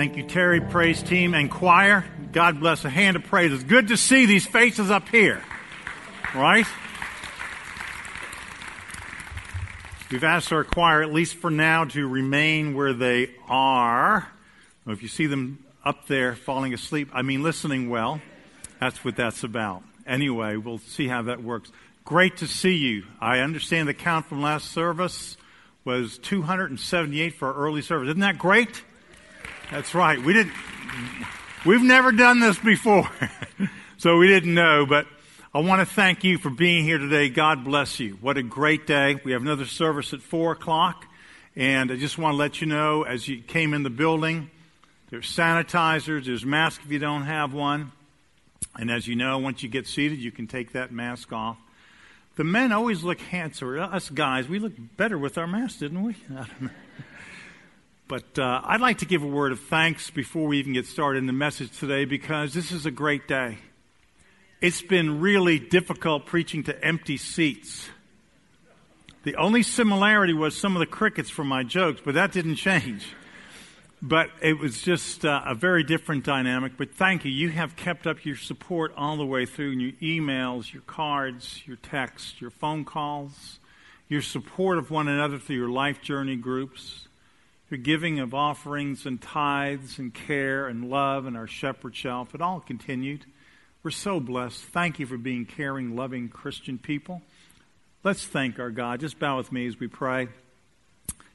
Thank you, Terry, praise team, and choir. God bless. A hand of praise. It's good to see these faces up here. Right? We've asked our choir, at least for now, to remain where they are. If you see them up there falling asleep, I mean listening well, that's what that's about. Anyway, we'll see how that works. Great to see you. I understand the count from last service was 278 for early service. Isn't that great? That's right. We didn't, we've never done this before. so we didn't know, but I want to thank you for being here today. God bless you. What a great day. We have another service at four o'clock. And I just want to let you know as you came in the building, there's sanitizers, there's masks if you don't have one. And as you know, once you get seated, you can take that mask off. The men always look handsomer. Us guys, we look better with our masks, didn't we? But uh, I'd like to give a word of thanks before we even get started in the message today because this is a great day. It's been really difficult preaching to empty seats. The only similarity was some of the crickets from my jokes, but that didn't change. But it was just uh, a very different dynamic. But thank you. You have kept up your support all the way through your emails, your cards, your texts, your phone calls, your support of one another through your life journey groups your giving of offerings and tithes and care and love and our shepherd shelf. It all continued. We're so blessed. Thank you for being caring, loving Christian people. Let's thank our God. Just bow with me as we pray.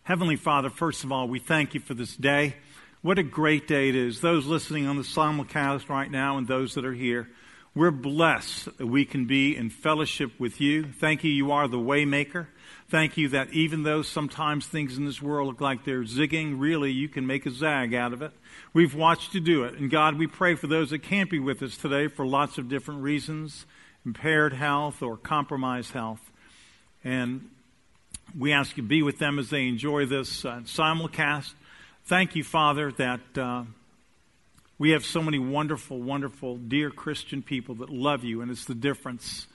Heavenly Father, first of all, we thank you for this day. What a great day it is. Those listening on the simulcast right now and those that are here, we're blessed that we can be in fellowship with you. Thank you. You are the waymaker. Thank you that even though sometimes things in this world look like they're zigging, really you can make a zag out of it. We've watched you do it. And God, we pray for those that can't be with us today for lots of different reasons impaired health or compromised health. And we ask you to be with them as they enjoy this uh, simulcast. Thank you, Father, that uh, we have so many wonderful, wonderful, dear Christian people that love you, and it's the difference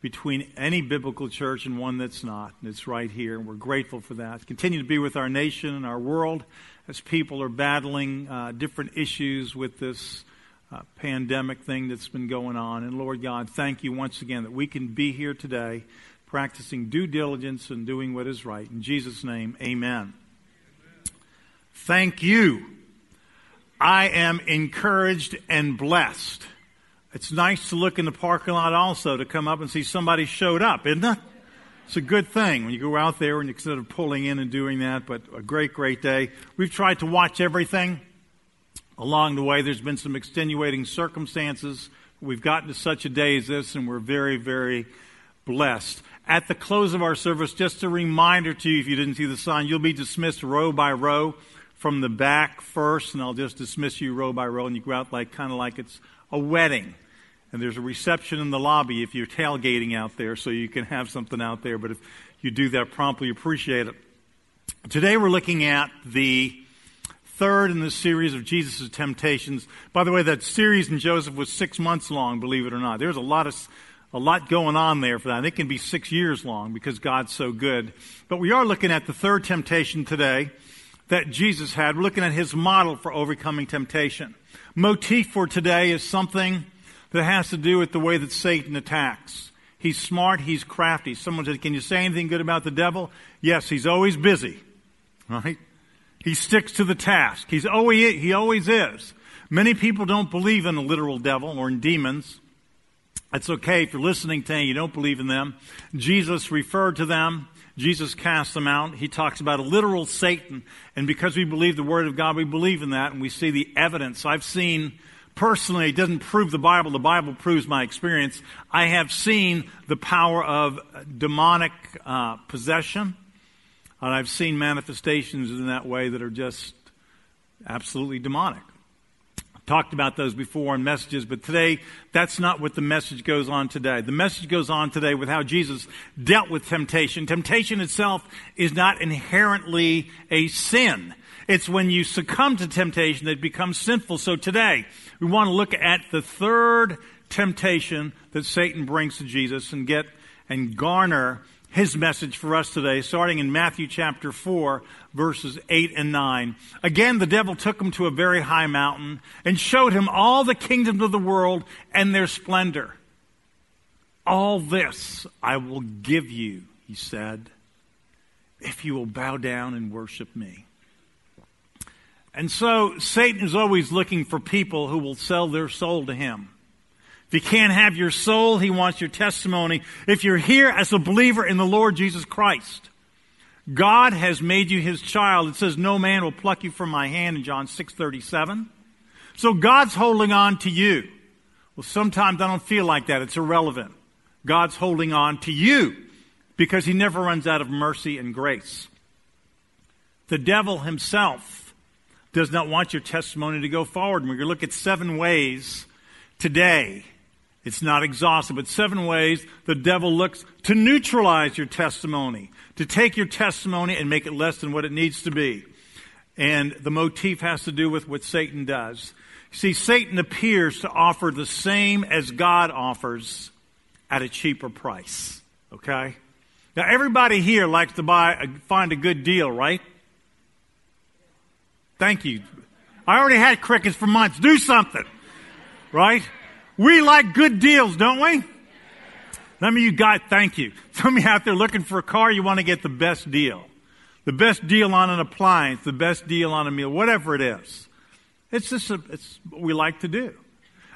between any biblical church and one that's not. And it's right here, and we're grateful for that. Continue to be with our nation and our world as people are battling uh, different issues with this uh, pandemic thing that's been going on. And Lord God, thank you once again that we can be here today practicing due diligence and doing what is right. In Jesus' name, amen. Thank you. I am encouraged and blessed it's nice to look in the parking lot also to come up and see somebody showed up, isn't it? It's a good thing when you go out there and you instead of pulling in and doing that, but a great, great day. We've tried to watch everything along the way. There's been some extenuating circumstances. We've gotten to such a day as this, and we're very, very blessed. At the close of our service, just a reminder to you, if you didn't see the sign, you'll be dismissed row by row from the back first, and I'll just dismiss you row by row, and you go out like kind of like it's a wedding. And there's a reception in the lobby if you're tailgating out there, so you can have something out there. But if you do that promptly, appreciate it. Today we're looking at the third in the series of Jesus' temptations. By the way, that series in Joseph was six months long, believe it or not. There's a lot of a lot going on there for that. It can be six years long because God's so good. But we are looking at the third temptation today that Jesus had. We're looking at his model for overcoming temptation. Motif for today is something that has to do with the way that Satan attacks. He's smart, he's crafty. Someone said, Can you say anything good about the devil? Yes, he's always busy. Right? He sticks to the task. He's always, he always is. Many people don't believe in a literal devil or in demons. It's okay if you're listening to and you don't believe in them. Jesus referred to them. Jesus cast them out. He talks about a literal Satan. And because we believe the Word of God, we believe in that and we see the evidence. I've seen personally, it doesn't prove the Bible. The Bible proves my experience. I have seen the power of demonic uh, possession, and I've seen manifestations in that way that are just absolutely demonic. Talked about those before in messages, but today, that's not what the message goes on today. The message goes on today with how Jesus dealt with temptation. Temptation itself is not inherently a sin. It's when you succumb to temptation that it becomes sinful. So today, we want to look at the third temptation that Satan brings to Jesus and get and garner his message for us today, starting in Matthew chapter 4, verses 8 and 9. Again, the devil took him to a very high mountain and showed him all the kingdoms of the world and their splendor. All this I will give you, he said, if you will bow down and worship me. And so Satan is always looking for people who will sell their soul to him. If he can't have your soul, he wants your testimony. If you're here as a believer in the Lord Jesus Christ, God has made you his child. It says, no man will pluck you from my hand in John 6.37. So God's holding on to you. Well, sometimes I don't feel like that. It's irrelevant. God's holding on to you because he never runs out of mercy and grace. The devil himself does not want your testimony to go forward. We're going to look at seven ways today it's not exhaustive, but seven ways the devil looks to neutralize your testimony, to take your testimony and make it less than what it needs to be. And the motif has to do with what Satan does. See, Satan appears to offer the same as God offers at a cheaper price. Okay? Now, everybody here likes to buy, uh, find a good deal, right? Thank you. I already had crickets for months. Do something. Right? We like good deals, don't we? Some of you guys, thank you. Some of you out there looking for a car, you want to get the best deal. The best deal on an appliance, the best deal on a meal, whatever it is. It's just, a, it's what we like to do.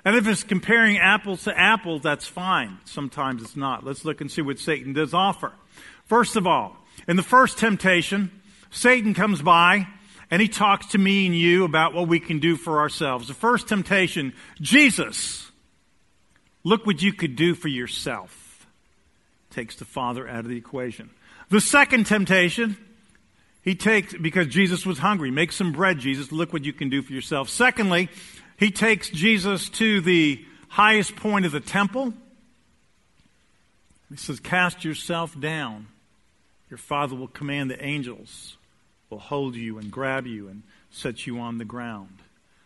And if it's comparing apples to apples, that's fine. Sometimes it's not. Let's look and see what Satan does offer. First of all, in the first temptation, Satan comes by and he talks to me and you about what we can do for ourselves. The first temptation, Jesus Look what you could do for yourself. Takes the Father out of the equation. The second temptation, he takes, because Jesus was hungry, make some bread, Jesus. Look what you can do for yourself. Secondly, he takes Jesus to the highest point of the temple. He says, Cast yourself down. Your Father will command the angels, will hold you and grab you and set you on the ground.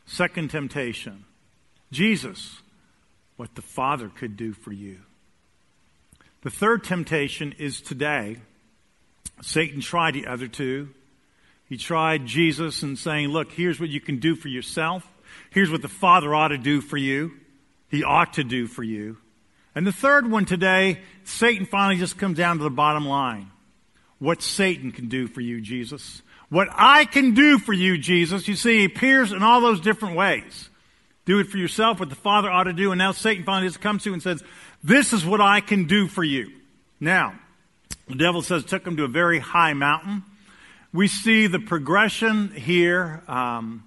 Second temptation, Jesus what the Father could do for you. The third temptation is today. Satan tried the other two. He tried Jesus and saying, Look, here's what you can do for yourself. Here's what the Father ought to do for you. He ought to do for you. And the third one today, Satan finally just comes down to the bottom line. What Satan can do for you, Jesus. What I can do for you, Jesus. You see, he appears in all those different ways. Do it for yourself, what the Father ought to do. And now Satan finally just comes to you and says, This is what I can do for you. Now, the devil says, took him to a very high mountain. We see the progression here. Um,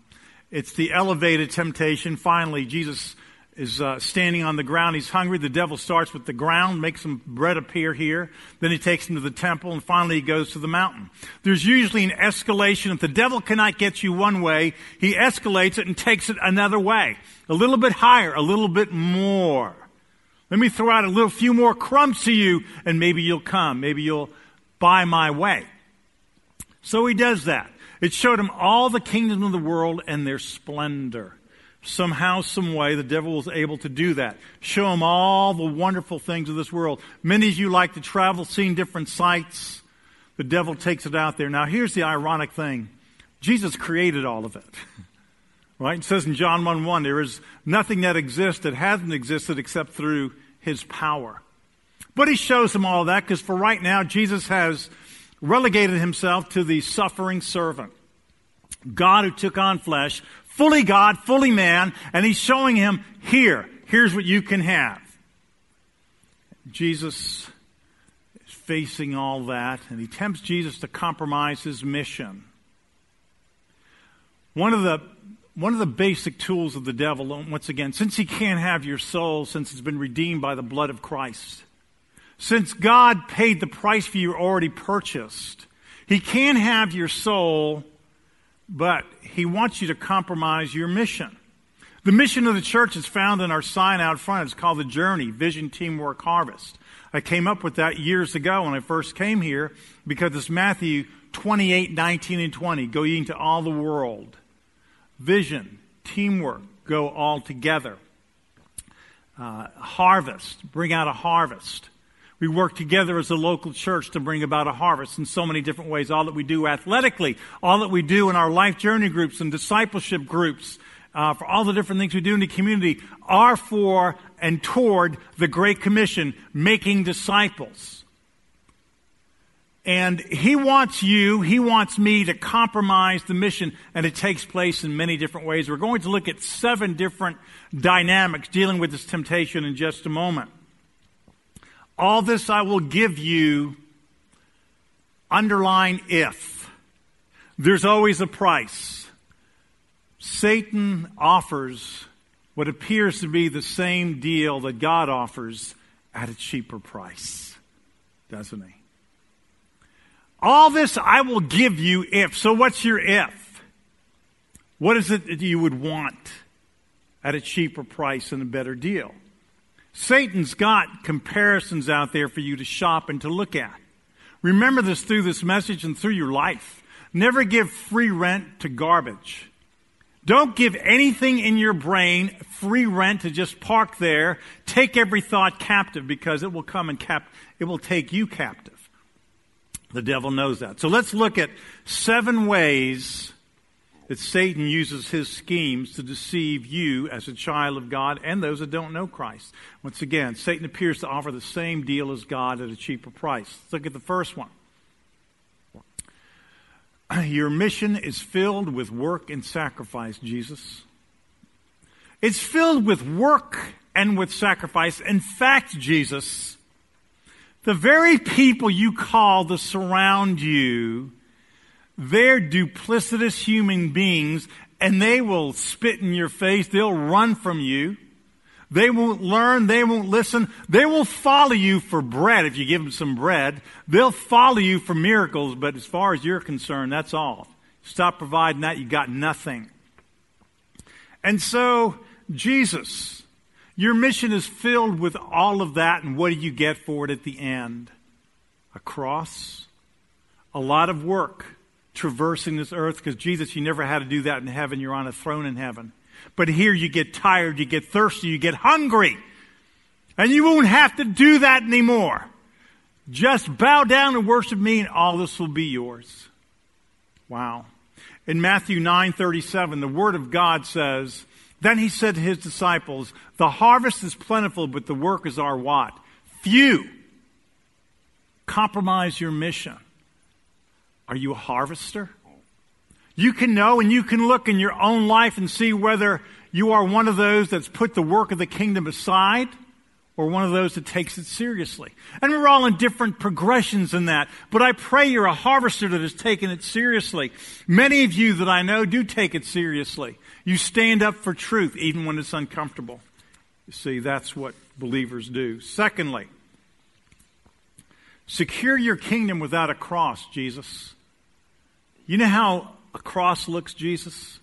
it's the elevated temptation. Finally, Jesus is uh, standing on the ground. He's hungry. The devil starts with the ground, makes some bread appear here. Then he takes him to the temple, and finally he goes to the mountain. There's usually an escalation. If the devil cannot get you one way, he escalates it and takes it another way. A little bit higher, a little bit more. Let me throw out a little few more crumbs to you, and maybe you'll come. Maybe you'll buy my way. So he does that. It showed him all the kingdoms of the world and their splendor somehow, some way, the devil was able to do that. Show him all the wonderful things of this world. Many of you like to travel, seeing different sights. The devil takes it out there. Now, here's the ironic thing Jesus created all of it. Right? It says in John 1 1, there is nothing that exists that hasn't existed except through his power. But he shows him all that because for right now, Jesus has relegated himself to the suffering servant. God who took on flesh, fully God, fully man, and he's showing him, here, here's what you can have. Jesus is facing all that, and he tempts Jesus to compromise his mission. One of the one of the basic tools of the devil, once again, since he can't have your soul, since it's been redeemed by the blood of Christ, since God paid the price for you already purchased, he can't have your soul but he wants you to compromise your mission. The mission of the church is found in our sign out front. It's called the Journey Vision Teamwork Harvest. I came up with that years ago when I first came here because it's Matthew 28, 19, and 20. Go ye into all the world. Vision, teamwork, go all together. Uh, harvest, bring out a harvest. We work together as a local church to bring about a harvest in so many different ways. All that we do athletically, all that we do in our life journey groups and discipleship groups, uh, for all the different things we do in the community are for and toward the Great Commission, making disciples. And he wants you, he wants me to compromise the mission, and it takes place in many different ways. We're going to look at seven different dynamics dealing with this temptation in just a moment. All this I will give you, underline if. There's always a price. Satan offers what appears to be the same deal that God offers at a cheaper price, doesn't he? All this I will give you if. So what's your if? What is it that you would want at a cheaper price and a better deal? Satan's got comparisons out there for you to shop and to look at. Remember this through this message and through your life. Never give free rent to garbage. Don't give anything in your brain free rent to just park there. Take every thought captive because it will come and cap, it will take you captive. The devil knows that. So let's look at seven ways that Satan uses his schemes to deceive you as a child of God and those that don't know Christ. Once again, Satan appears to offer the same deal as God at a cheaper price. Let's look at the first one. Your mission is filled with work and sacrifice, Jesus. It's filled with work and with sacrifice. In fact, Jesus, the very people you call to surround you, they're duplicitous human beings and they will spit in your face. They'll run from you. They won't learn. They won't listen. They will follow you for bread if you give them some bread. They'll follow you for miracles, but as far as you're concerned, that's all. Stop providing that, you got nothing. And so, Jesus, your mission is filled with all of that, and what do you get for it at the end? A cross, a lot of work traversing this earth, because Jesus, you never had to do that in heaven. You're on a throne in heaven. But here you get tired, you get thirsty, you get hungry. And you won't have to do that anymore. Just bow down and worship me and all this will be yours. Wow. In Matthew 9:37, the word of God says, then he said to his disciples, the harvest is plentiful, but the workers are what? Few. Compromise your mission. Are you a harvester? You can know and you can look in your own life and see whether you are one of those that's put the work of the kingdom aside or one of those that takes it seriously. And we're all in different progressions in that. But I pray you're a harvester that has taken it seriously. Many of you that I know do take it seriously. You stand up for truth even when it's uncomfortable. You see, that's what believers do. Secondly, secure your kingdom without a cross, Jesus. You know how a cross looks, Jesus?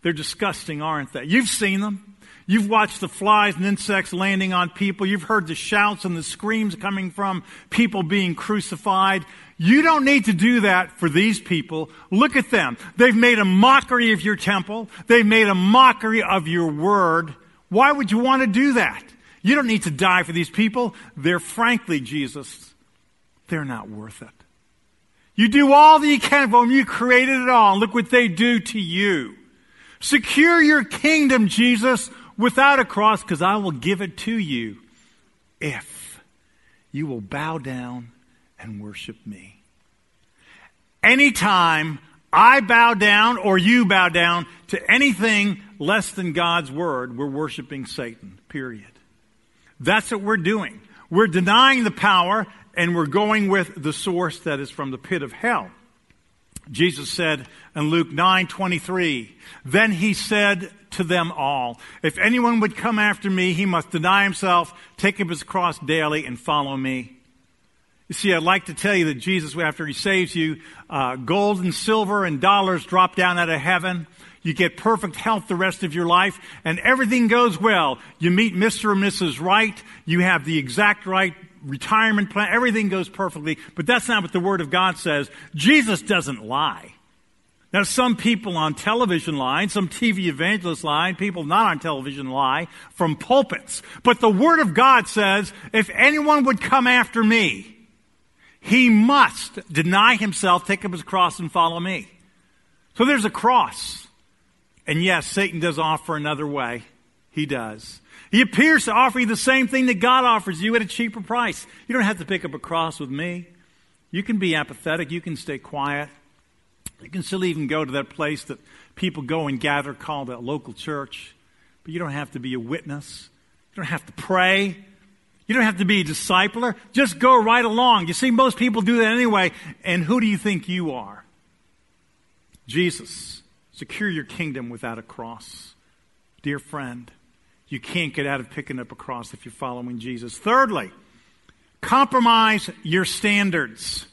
They're disgusting, aren't they? You've seen them. You've watched the flies and insects landing on people. You've heard the shouts and the screams coming from people being crucified. You don't need to do that for these people. Look at them. They've made a mockery of your temple. They've made a mockery of your word. Why would you want to do that? You don't need to die for these people. They're frankly, Jesus, they're not worth it. You do all that you can for them. You created it all. Look what they do to you. Secure your kingdom, Jesus, without a cross, because I will give it to you if you will bow down and worship me. Anytime I bow down or you bow down to anything less than God's word, we're worshiping Satan, period. That's what we're doing. We're denying the power and we're going with the source that is from the pit of hell. Jesus said in Luke 9:23, then he said to them all, if anyone would come after me, he must deny himself, take up his cross daily and follow me. You see, I'd like to tell you that Jesus, after he saves you, uh, gold and silver and dollars drop down out of heaven. You get perfect health the rest of your life and everything goes well. You meet Mr. or Mrs. Right. You have the exact right retirement plan, everything goes perfectly, but that's not what the Word of God says. Jesus doesn't lie. Now, some people on television lie, some TV evangelists lie, people not on television lie from pulpits. But the Word of God says, if anyone would come after me, he must deny himself, take up his cross, and follow me. So there's a cross. And yes, Satan does offer another way. He does. He appears to offer you the same thing that God offers you at a cheaper price. You don't have to pick up a cross with me. You can be apathetic. You can stay quiet. You can still even go to that place that people go and gather called a local church. But you don't have to be a witness. You don't have to pray. You don't have to be a discipler. Just go right along. You see, most people do that anyway. And who do you think you are? Jesus. Secure your kingdom without a cross. Dear friend, you can't get out of picking up a cross if you're following Jesus. Thirdly, compromise your standards.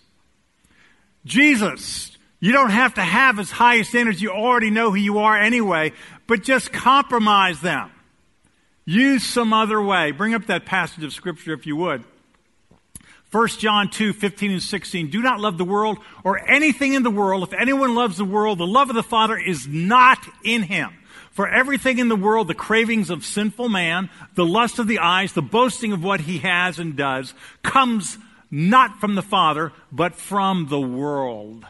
Jesus, you don't have to have as high a standards. You already know who you are anyway, but just compromise them. Use some other way. Bring up that passage of scripture if you would. 1 John 2, 15 and 16. Do not love the world or anything in the world. If anyone loves the world, the love of the Father is not in him. For everything in the world, the cravings of sinful man, the lust of the eyes, the boasting of what he has and does, comes not from the Father, but from the world.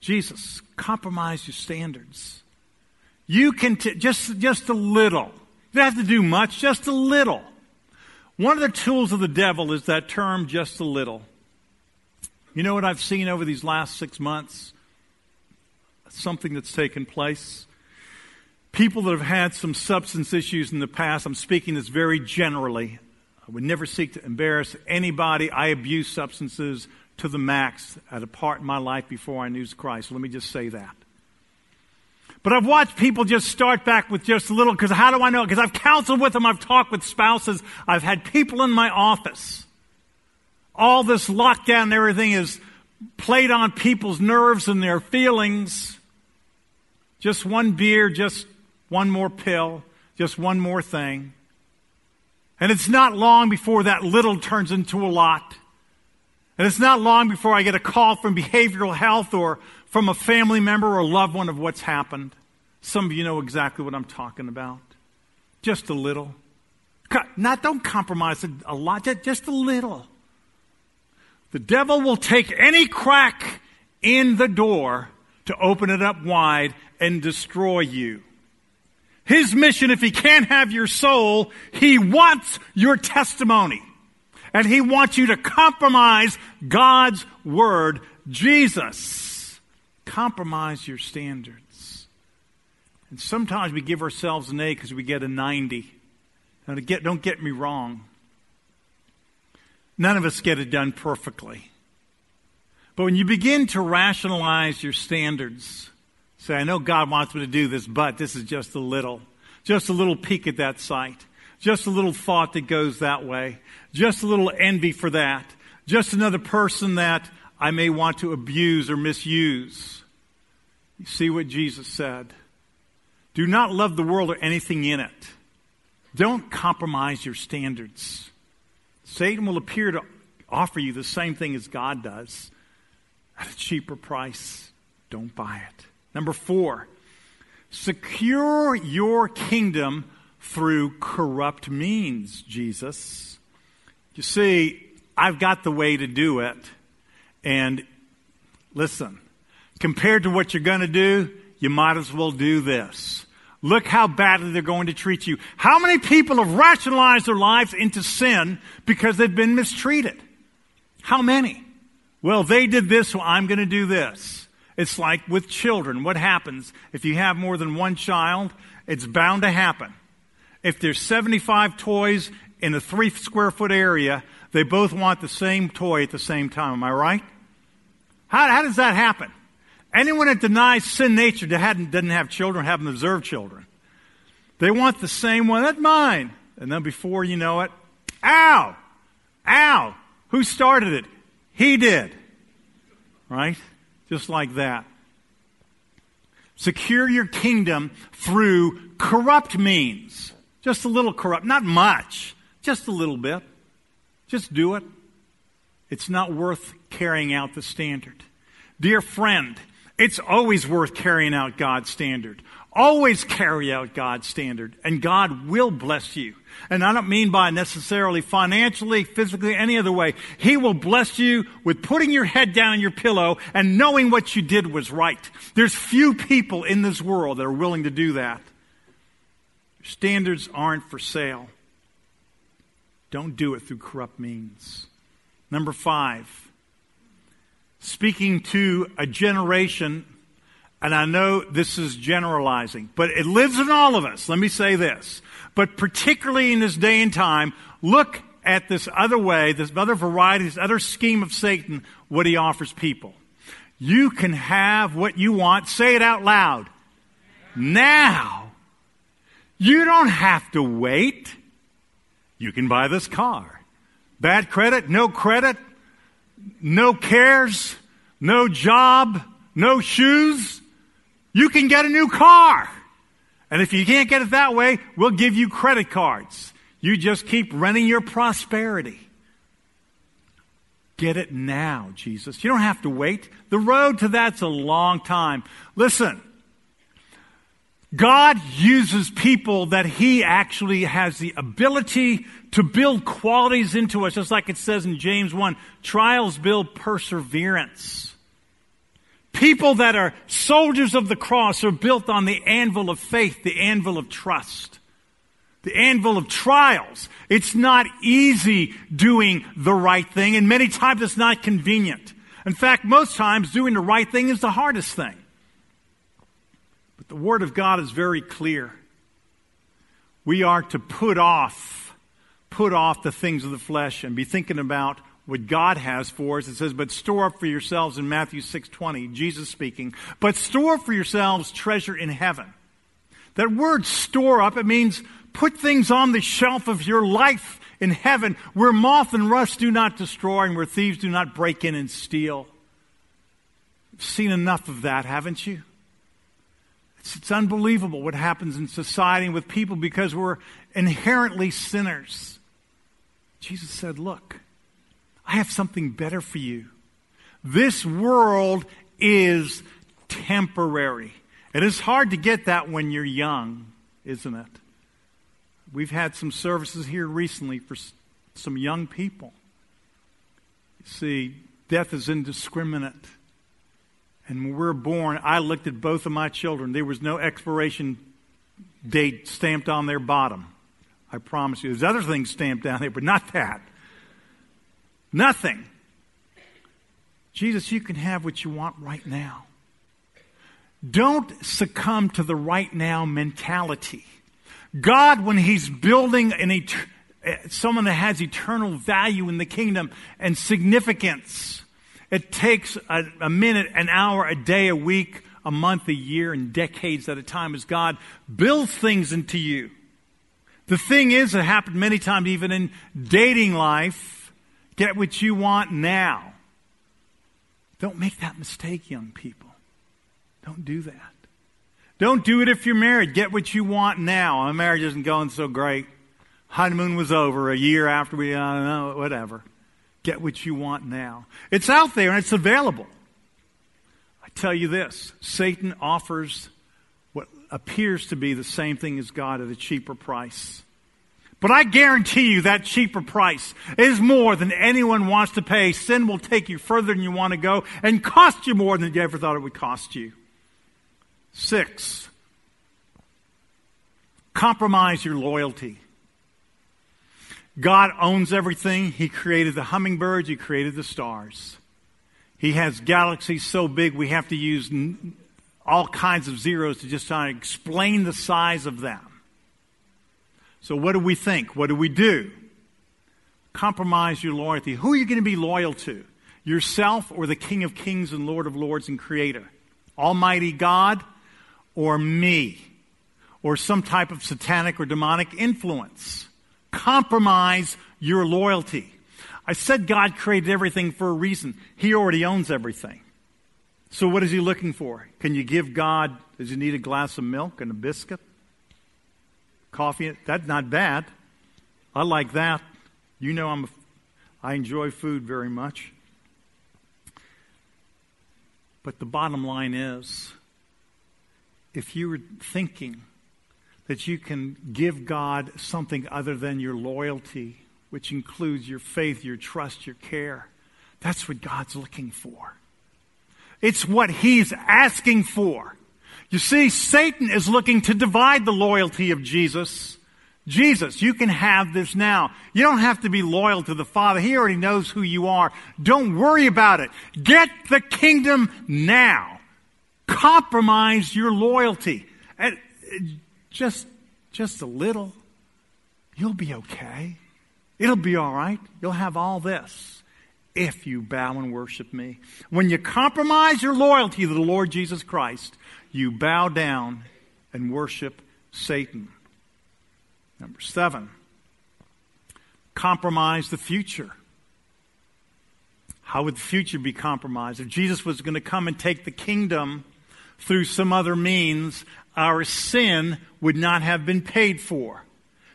Jesus, compromise your standards. You can, t- just, just a little. You don't have to do much, just a little. One of the tools of the devil is that term, just a little. You know what I've seen over these last six months? Something that's taken place. People that have had some substance issues in the past, I'm speaking this very generally. I would never seek to embarrass anybody. I abuse substances to the max at a part in my life before I knew Christ. Let me just say that. But I've watched people just start back with just a little, because how do I know? Because I've counseled with them, I've talked with spouses, I've had people in my office. All this lockdown and everything is played on people's nerves and their feelings. Just one beer, just one more pill, just one more thing. And it's not long before that little turns into a lot. And it's not long before I get a call from behavioral health or from a family member or loved one of what's happened. Some of you know exactly what I'm talking about. Just a little. Not don't compromise a lot, just a little. The devil will take any crack in the door to open it up wide and destroy you. His mission, if he can't have your soul, he wants your testimony. And he wants you to compromise God's word. Jesus compromise your standards. And sometimes we give ourselves an A because we get a 90. Now, get, don't get me wrong. None of us get it done perfectly. But when you begin to rationalize your standards, say, I know God wants me to do this, but this is just a little, just a little peek at that sight, just a little thought that goes that way, just a little envy for that, just another person that I may want to abuse or misuse. You see what Jesus said. Do not love the world or anything in it. Don't compromise your standards. Satan will appear to offer you the same thing as God does at a cheaper price. Don't buy it. Number four, secure your kingdom through corrupt means, Jesus. You see, I've got the way to do it. And listen, compared to what you're going to do, you might as well do this. Look how badly they're going to treat you. How many people have rationalized their lives into sin because they've been mistreated? How many? Well, they did this, so I'm going to do this. It's like with children. What happens if you have more than one child? It's bound to happen. If there's 75 toys in a three square foot area, they both want the same toy at the same time. Am I right? How, how does that happen? Anyone that denies sin nature that doesn't have children haven't observed children. They want the same one. That's mine. And then before you know it, ow! Ow! Who started it? He did. Right? Just like that. Secure your kingdom through corrupt means. Just a little corrupt. Not much. Just a little bit. Just do it. It's not worth carrying out the standard. Dear friend, It's always worth carrying out God's standard. Always carry out God's standard, and God will bless you. And I don't mean by necessarily financially, physically, any other way. He will bless you with putting your head down on your pillow and knowing what you did was right. There's few people in this world that are willing to do that. Standards aren't for sale. Don't do it through corrupt means. Number five, speaking to a generation, and I know this is generalizing, but it lives in all of us. Let me say this. But particularly in this day and time, look at this other way, this other variety, this other scheme of Satan, what he offers people. You can have what you want. Say it out loud. Now. You don't have to wait. You can buy this car. Bad credit, no credit, no cares, no job, no shoes. You can get a new car. And if you can't get it that way, we'll give you credit cards. You just keep running your prosperity. Get it now, Jesus. You don't have to wait. The road to that's a long time. Listen, God uses people that He actually has the ability to build qualities into us, just like it says in James 1 trials build perseverance. People that are soldiers of the cross are built on the anvil of faith, the anvil of trust, the anvil of trials. It's not easy doing the right thing, and many times it's not convenient. In fact, most times doing the right thing is the hardest thing. But the Word of God is very clear. We are to put off, put off the things of the flesh and be thinking about what God has for us. It says, but store up for yourselves in Matthew 6.20, Jesus speaking, but store for yourselves treasure in heaven. That word store up, it means put things on the shelf of your life in heaven where moth and rust do not destroy and where thieves do not break in and steal. You've seen enough of that, haven't you? It's, it's unbelievable what happens in society with people because we're inherently sinners. Jesus said, Look, I have something better for you. This world is temporary. And It is hard to get that when you're young, isn't it? We've had some services here recently for some young people. You see, death is indiscriminate. And when we are born, I looked at both of my children. There was no expiration date stamped on their bottom. I promise you. There's other things stamped down there, but not that. Nothing. Jesus, you can have what you want right now. Don't succumb to the right now mentality. God, when He's building an et- eh, someone that has eternal value in the kingdom and significance, it takes a, a minute, an hour, a day, a week, a month, a year, and decades at a time as God builds things into you. The thing is, it happened many times even in dating life. Get what you want now. Don't make that mistake, young people. Don't do that. Don't do it if you're married. Get what you want now. My marriage isn't going so great. Honeymoon was over a year after we, I don't know, whatever. Get what you want now. It's out there and it's available. I tell you this Satan offers what appears to be the same thing as God at a cheaper price. But I guarantee you that cheaper price is more than anyone wants to pay. Sin will take you further than you want to go and cost you more than you ever thought it would cost you. Six, compromise your loyalty. God owns everything. He created the hummingbirds, He created the stars. He has galaxies so big we have to use all kinds of zeros to just try to explain the size of them. So, what do we think? What do we do? Compromise your loyalty. Who are you going to be loyal to? Yourself or the King of Kings and Lord of Lords and Creator? Almighty God or me? Or some type of satanic or demonic influence? compromise your loyalty. I said God created everything for a reason. He already owns everything. So what is he looking for? Can you give God, does he need a glass of milk and a biscuit? Coffee? That's not bad. I like that. You know I'm I enjoy food very much. But the bottom line is if you were thinking that you can give God something other than your loyalty, which includes your faith, your trust, your care, that's what God's looking for. It's what He's asking for. You see, Satan is looking to divide the loyalty of Jesus. Jesus, you can have this now. You don't have to be loyal to the Father. He already knows who you are. Don't worry about it. Get the kingdom now. Compromise your loyalty. And uh, just, just a little. You'll be okay. It'll be all right. You'll have all this if you bow and worship me. When you compromise your loyalty to the Lord Jesus Christ, you bow down and worship Satan. Number seven, compromise the future. How would the future be compromised? If Jesus was going to come and take the kingdom through some other means, our sin would not have been paid for.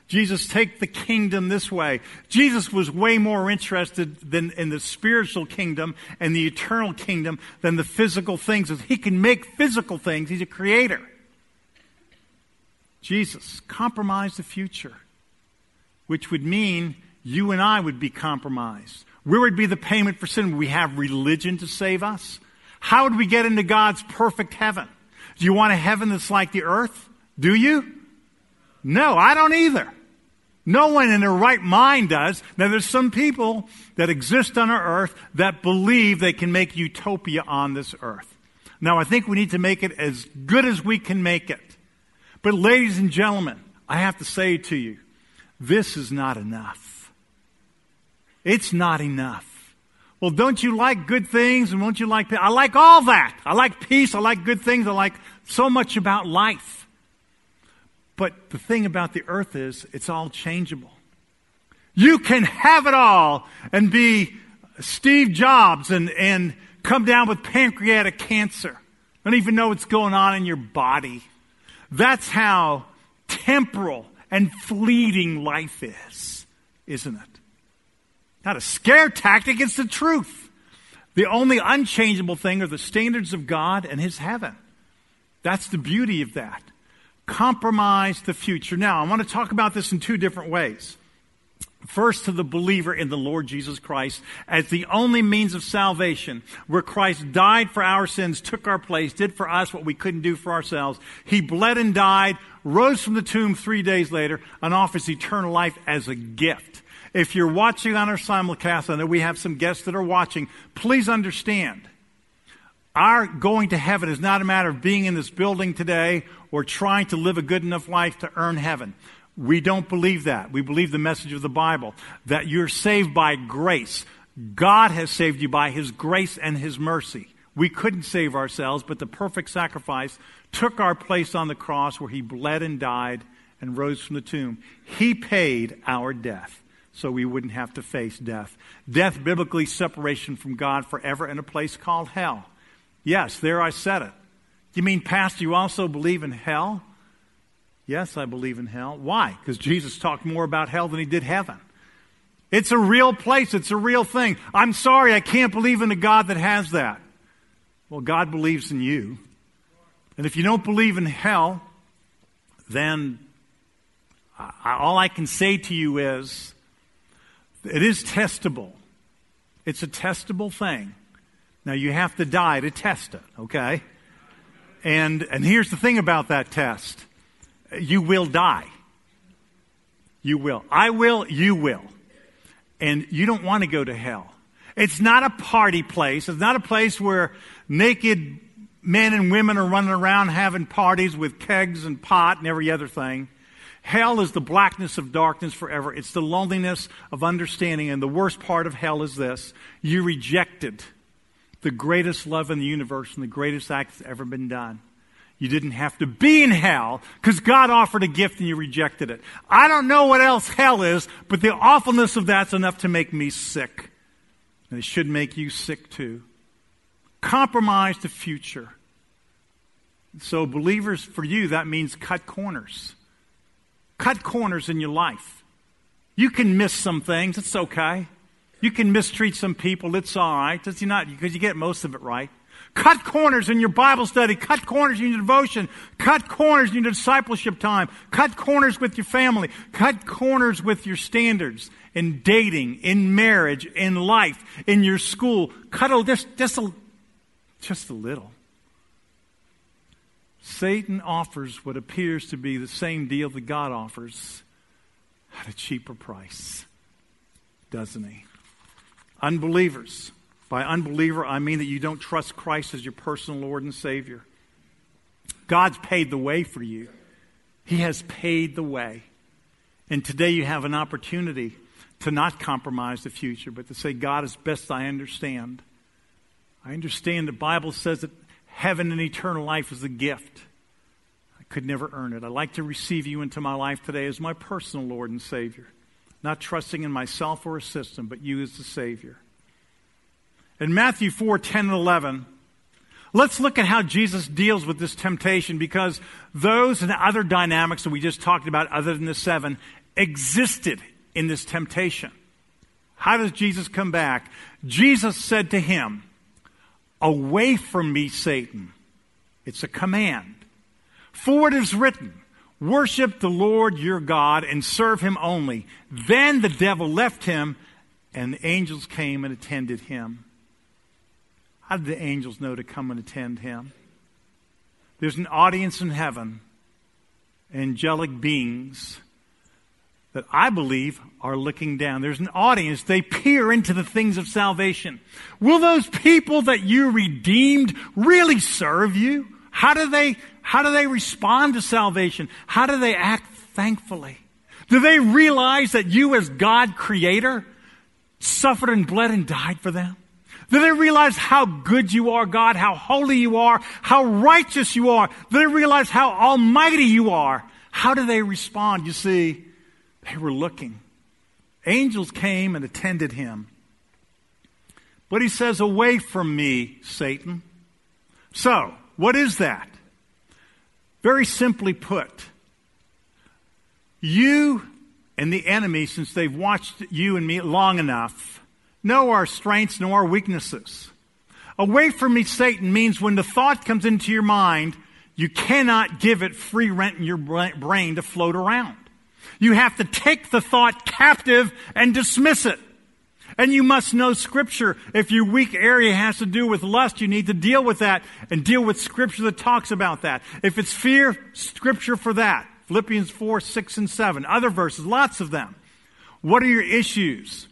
Jesus, take the kingdom this way. Jesus was way more interested than in the spiritual kingdom and the eternal kingdom than the physical things. He can make physical things. He's a creator. Jesus compromise the future, which would mean you and I would be compromised. Where would be the payment for sin? We have religion to save us? How would we get into God's perfect heaven? Do you want a heaven that's like the earth? Do you? No, I don't either. No one in their right mind does. Now, there's some people that exist on our earth that believe they can make utopia on this earth. Now, I think we need to make it as good as we can make it. But, ladies and gentlemen, I have to say to you, this is not enough. It's not enough. Well, don't you like good things and won't you like I like all that. I like peace. I like good things. I like so much about life. But the thing about the earth is it's all changeable. You can have it all and be Steve Jobs and, and come down with pancreatic cancer. Don't even know what's going on in your body. That's how temporal and fleeting life is, isn't it? Not a scare tactic, it's the truth. The only unchangeable thing are the standards of God and His heaven. That's the beauty of that. Compromise the future. Now, I want to talk about this in two different ways. First, to the believer in the Lord Jesus Christ as the only means of salvation, where Christ died for our sins, took our place, did for us what we couldn't do for ourselves. He bled and died, rose from the tomb three days later, and offers eternal life as a gift. If you're watching on our simulcast, I know we have some guests that are watching, please understand. Our going to heaven is not a matter of being in this building today or trying to live a good enough life to earn heaven. We don't believe that. We believe the message of the Bible that you're saved by grace. God has saved you by His grace and His mercy. We couldn't save ourselves, but the perfect sacrifice took our place on the cross where He bled and died and rose from the tomb. He paid our death so we wouldn't have to face death. Death, biblically, separation from God forever in a place called hell. Yes, there I said it. You mean, Pastor, you also believe in hell? Yes, I believe in hell. Why? Because Jesus talked more about hell than he did heaven. It's a real place. It's a real thing. I'm sorry, I can't believe in a God that has that. Well, God believes in you. And if you don't believe in hell, then I, all I can say to you is it is testable. It's a testable thing. Now, you have to die to test it, okay? And, and here's the thing about that test you will die. You will. I will, you will. And you don't want to go to hell. It's not a party place. It's not a place where naked men and women are running around having parties with kegs and pot and every other thing. Hell is the blackness of darkness forever. It's the loneliness of understanding. And the worst part of hell is this you rejected the greatest love in the universe and the greatest act that's ever been done. You didn't have to be in hell because God offered a gift and you rejected it. I don't know what else hell is, but the awfulness of that's enough to make me sick. And it should make you sick too. Compromise the future. So, believers, for you, that means cut corners. Cut corners in your life. You can miss some things, it's okay. You can mistreat some people, it's all right. It's not because you get most of it right. Cut corners in your Bible study. Cut corners in your devotion. Cut corners in your discipleship time. Cut corners with your family. Cut corners with your standards in dating, in marriage, in life, in your school. Cut a, just, just a, just a little. Satan offers what appears to be the same deal that God offers at a cheaper price, doesn't he? Unbelievers. By unbeliever, I mean that you don't trust Christ as your personal Lord and Savior. God's paid the way for you. He has paid the way. And today you have an opportunity to not compromise the future, but to say, God, as best I understand, I understand the Bible says that heaven and eternal life is a gift. I could never earn it. I'd like to receive you into my life today as my personal Lord and Savior, not trusting in myself or a system, but you as the Savior. In Matthew 4 10 and 11, let's look at how Jesus deals with this temptation because those and other dynamics that we just talked about, other than the seven, existed in this temptation. How does Jesus come back? Jesus said to him, Away from me, Satan. It's a command. For it is written, Worship the Lord your God and serve him only. Then the devil left him, and the angels came and attended him. How did the angels know to come and attend him? There's an audience in heaven, angelic beings that I believe are looking down. There's an audience. They peer into the things of salvation. Will those people that you redeemed really serve you? How do they, how do they respond to salvation? How do they act thankfully? Do they realize that you as God creator suffered and bled and died for them? Do they realize how good you are, God, how holy you are, how righteous you are? Do they realize how almighty you are? How do they respond? You see, they were looking. Angels came and attended him. But he says, Away from me, Satan. So, what is that? Very simply put, you and the enemy, since they've watched you and me long enough, know our strengths, know our weaknesses. Away from me, Satan means when the thought comes into your mind, you cannot give it free rent in your brain to float around. You have to take the thought captive and dismiss it. And you must know scripture. If your weak area has to do with lust, you need to deal with that and deal with scripture that talks about that. If it's fear, scripture for that. Philippians 4, 6, and 7. Other verses, lots of them. What are your issues?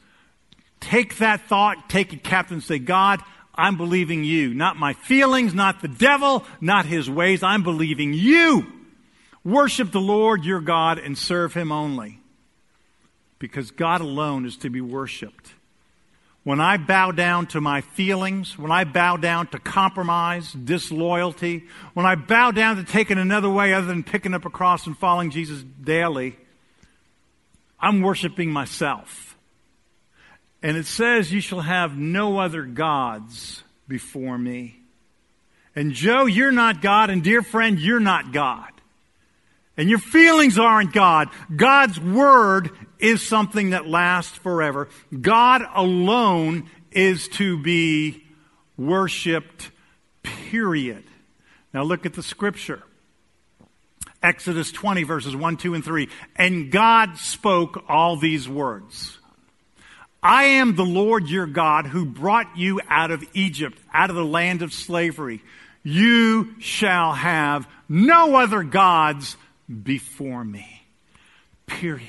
Take that thought, take it captive and say, God, I'm believing you. Not my feelings, not the devil, not his ways. I'm believing you. Worship the Lord your God and serve him only. Because God alone is to be worshiped. When I bow down to my feelings, when I bow down to compromise, disloyalty, when I bow down to taking another way other than picking up a cross and following Jesus daily, I'm worshiping myself. And it says, You shall have no other gods before me. And Joe, you're not God, and dear friend, you're not God. And your feelings aren't God. God's Word is something that lasts forever. God alone is to be worshiped, period. Now look at the scripture. Exodus 20 verses 1, 2, and 3. And God spoke all these words. I am the Lord your God who brought you out of Egypt, out of the land of slavery. You shall have no other gods before me. Period.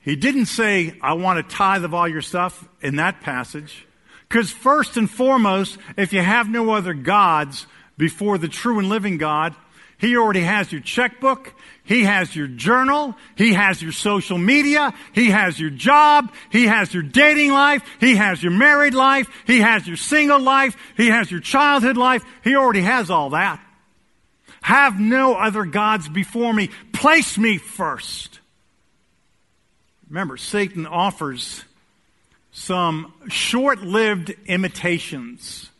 He didn't say, I want a tithe of all your stuff in that passage. Because first and foremost, if you have no other gods before the true and living God, he already has your checkbook. He has your journal. He has your social media. He has your job. He has your dating life. He has your married life. He has your single life. He has your childhood life. He already has all that. Have no other gods before me. Place me first. Remember, Satan offers some short lived imitations,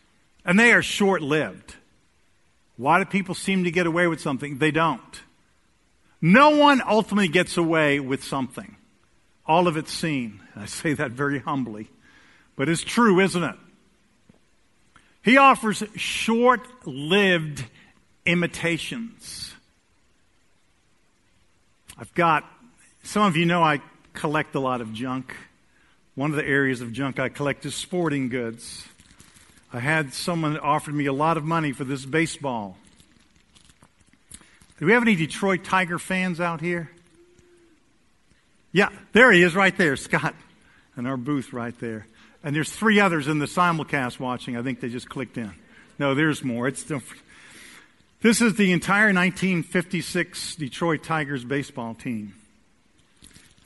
and they are short lived. Why do people seem to get away with something? They don't. No one ultimately gets away with something. All of it's seen. I say that very humbly, but it's true, isn't it? He offers short lived imitations. I've got, some of you know I collect a lot of junk. One of the areas of junk I collect is sporting goods. I had someone offered me a lot of money for this baseball. Do we have any Detroit Tiger fans out here? Yeah, there he is right there, Scott, in our booth right there. And there's three others in the simulcast watching. I think they just clicked in. No, there's more. It's this is the entire 1956 Detroit Tigers baseball team.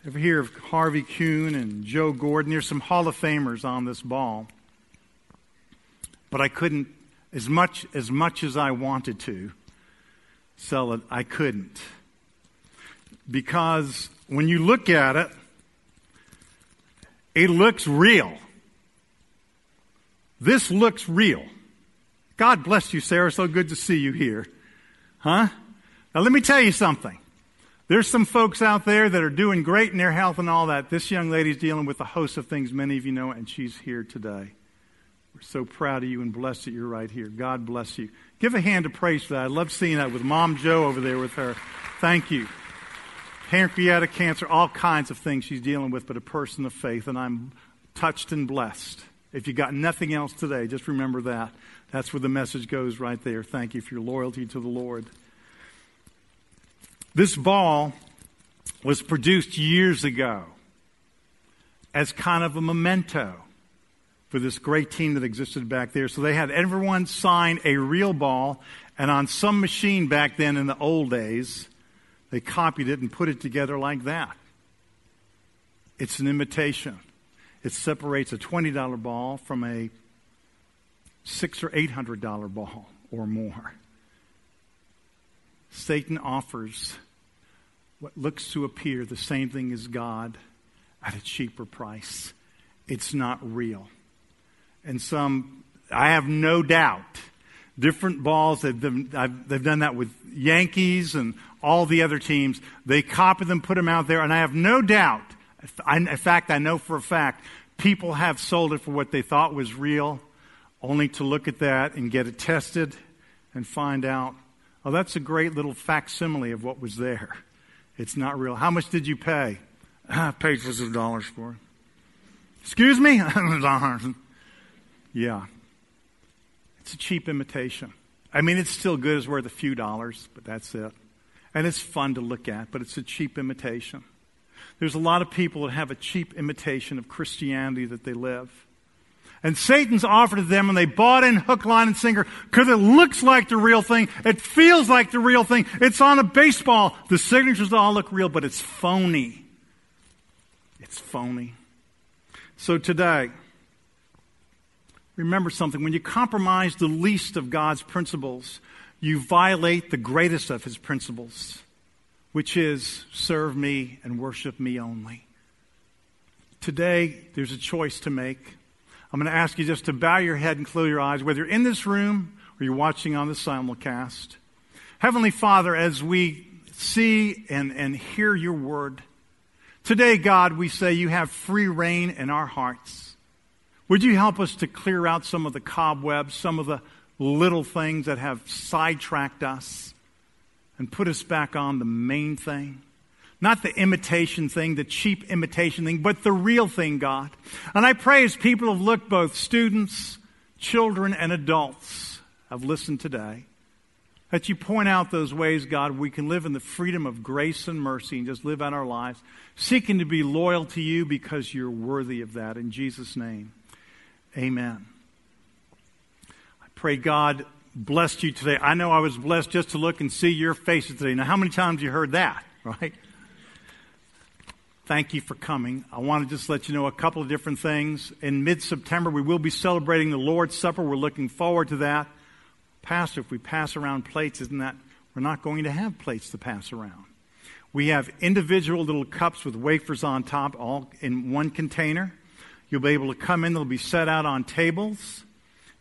Ever hear of Harvey Kuenn and Joe Gordon? There's some Hall of Famers on this ball. But I couldn't, as much as, much as I wanted to sell it, I couldn't. Because when you look at it, it looks real. This looks real. God bless you, Sarah. So good to see you here. Huh? Now, let me tell you something. There's some folks out there that are doing great in their health and all that. This young lady's dealing with a host of things many of you know, and she's here today. We're so proud of you and blessed that you're right here. God bless you. Give a hand of praise for that. I love seeing that with Mom Joe over there with her. Thank you. Pancreatic cancer, all kinds of things she's dealing with, but a person of faith, and I'm touched and blessed. If you got nothing else today, just remember that. That's where the message goes right there. Thank you for your loyalty to the Lord. This ball was produced years ago as kind of a memento for this great team that existed back there. So they had everyone sign a real ball, and on some machine back then in the old days, they copied it and put it together like that. It's an imitation. It separates a $20 ball from a six or eight hundred dollar ball or more. Satan offers what looks to appear the same thing as God at a cheaper price. It's not real. And some, I have no doubt, different balls, they've done, they've done that with Yankees and all the other teams. They copy them, put them out there, and I have no doubt in fact, I know for a fact people have sold it for what they thought was real, only to look at that and get it tested and find out, oh, that's a great little facsimile of what was there. It's not real. How much did you pay? Ah, I paid for some dollars for it. Excuse me? yeah. It's a cheap imitation. I mean, it's still good. It's worth a few dollars, but that's it. And it's fun to look at, but it's a cheap imitation. There's a lot of people that have a cheap imitation of Christianity that they live. And Satan's offered to them and they bought in hook, line, and sinker because it looks like the real thing. It feels like the real thing. It's on a baseball. The signatures all look real, but it's phony. It's phony. So today, remember something. When you compromise the least of God's principles, you violate the greatest of his principles which is serve me and worship me only. Today, there's a choice to make. I'm going to ask you just to bow your head and close your eyes, whether you're in this room or you're watching on the simulcast. Heavenly Father, as we see and, and hear your word, today, God, we say you have free reign in our hearts. Would you help us to clear out some of the cobwebs, some of the little things that have sidetracked us? and put us back on the main thing. Not the imitation thing, the cheap imitation thing, but the real thing, God. And I pray as people have looked, both students, children, and adults have listened today, that you point out those ways, God, we can live in the freedom of grace and mercy and just live out our lives, seeking to be loyal to you because you're worthy of that. In Jesus' name, amen. I pray, God, blessed you today. I know I was blessed just to look and see your faces today. Now, how many times you heard that, right? Thank you for coming. I want to just let you know a couple of different things. In mid September, we will be celebrating the Lord's Supper. We're looking forward to that. Pastor, if we pass around plates, isn't that we're not going to have plates to pass around? We have individual little cups with wafers on top, all in one container. You'll be able to come in, they'll be set out on tables,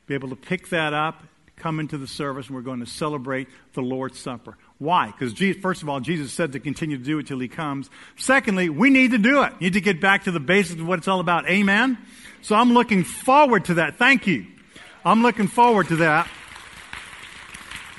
be able to pick that up come into the service and we're going to celebrate the Lord's Supper. Why? Because first of all, Jesus said to continue to do it till he comes. Secondly, we need to do it. Need to get back to the basics of what it's all about. Amen? So I'm looking forward to that. Thank you. I'm looking forward to that.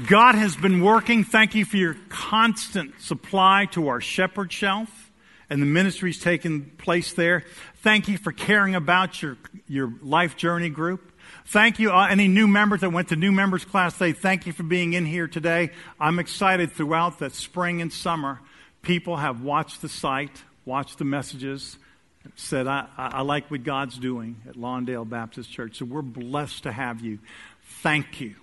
God has been working. Thank you for your constant supply to our shepherd shelf and the ministries taking place there. Thank you for caring about your, your life journey group. Thank you, uh, any new members that went to new members class today. Thank you for being in here today. I'm excited throughout the spring and summer. People have watched the site, watched the messages, said, I, I like what God's doing at Lawndale Baptist Church. So we're blessed to have you. Thank you.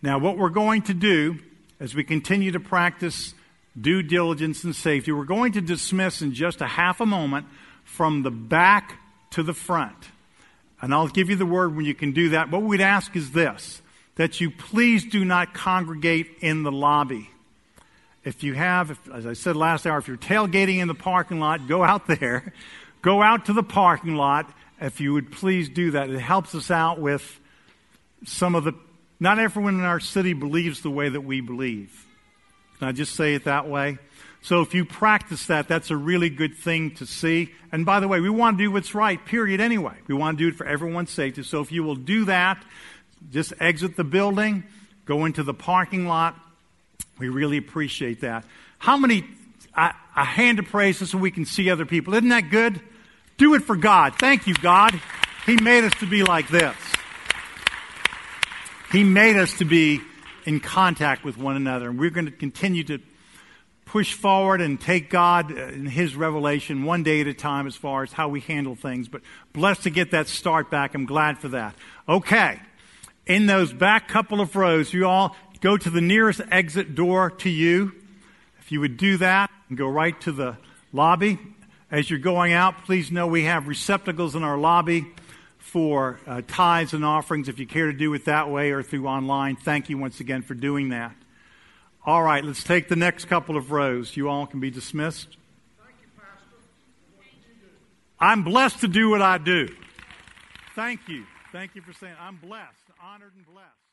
Now, what we're going to do as we continue to practice due diligence and safety, we're going to dismiss in just a half a moment from the back to the front. And I'll give you the word when you can do that. What we'd ask is this that you please do not congregate in the lobby. If you have, if, as I said last hour, if you're tailgating in the parking lot, go out there. Go out to the parking lot. If you would please do that, it helps us out with some of the. Not everyone in our city believes the way that we believe. Can I just say it that way? So if you practice that, that's a really good thing to see. And by the way, we want to do what's right, period, anyway. We want to do it for everyone's safety. So if you will do that, just exit the building, go into the parking lot. We really appreciate that. How many, a, a hand of praise so we can see other people. Isn't that good? Do it for God. Thank you, God. He made us to be like this. He made us to be in contact with one another. And we're going to continue to push forward and take God and His revelation one day at a time as far as how we handle things. But blessed to get that start back. I'm glad for that. Okay. In those back couple of rows, you all go to the nearest exit door to you. If you would do that and go right to the lobby. As you're going out, please know we have receptacles in our lobby for uh, tithes and offerings if you care to do it that way or through online. Thank you once again for doing that. All right, let's take the next couple of rows. You all can be dismissed. Thank you, pastor. I'm blessed to do what I do. Thank you. Thank you for saying I'm blessed, honored and blessed.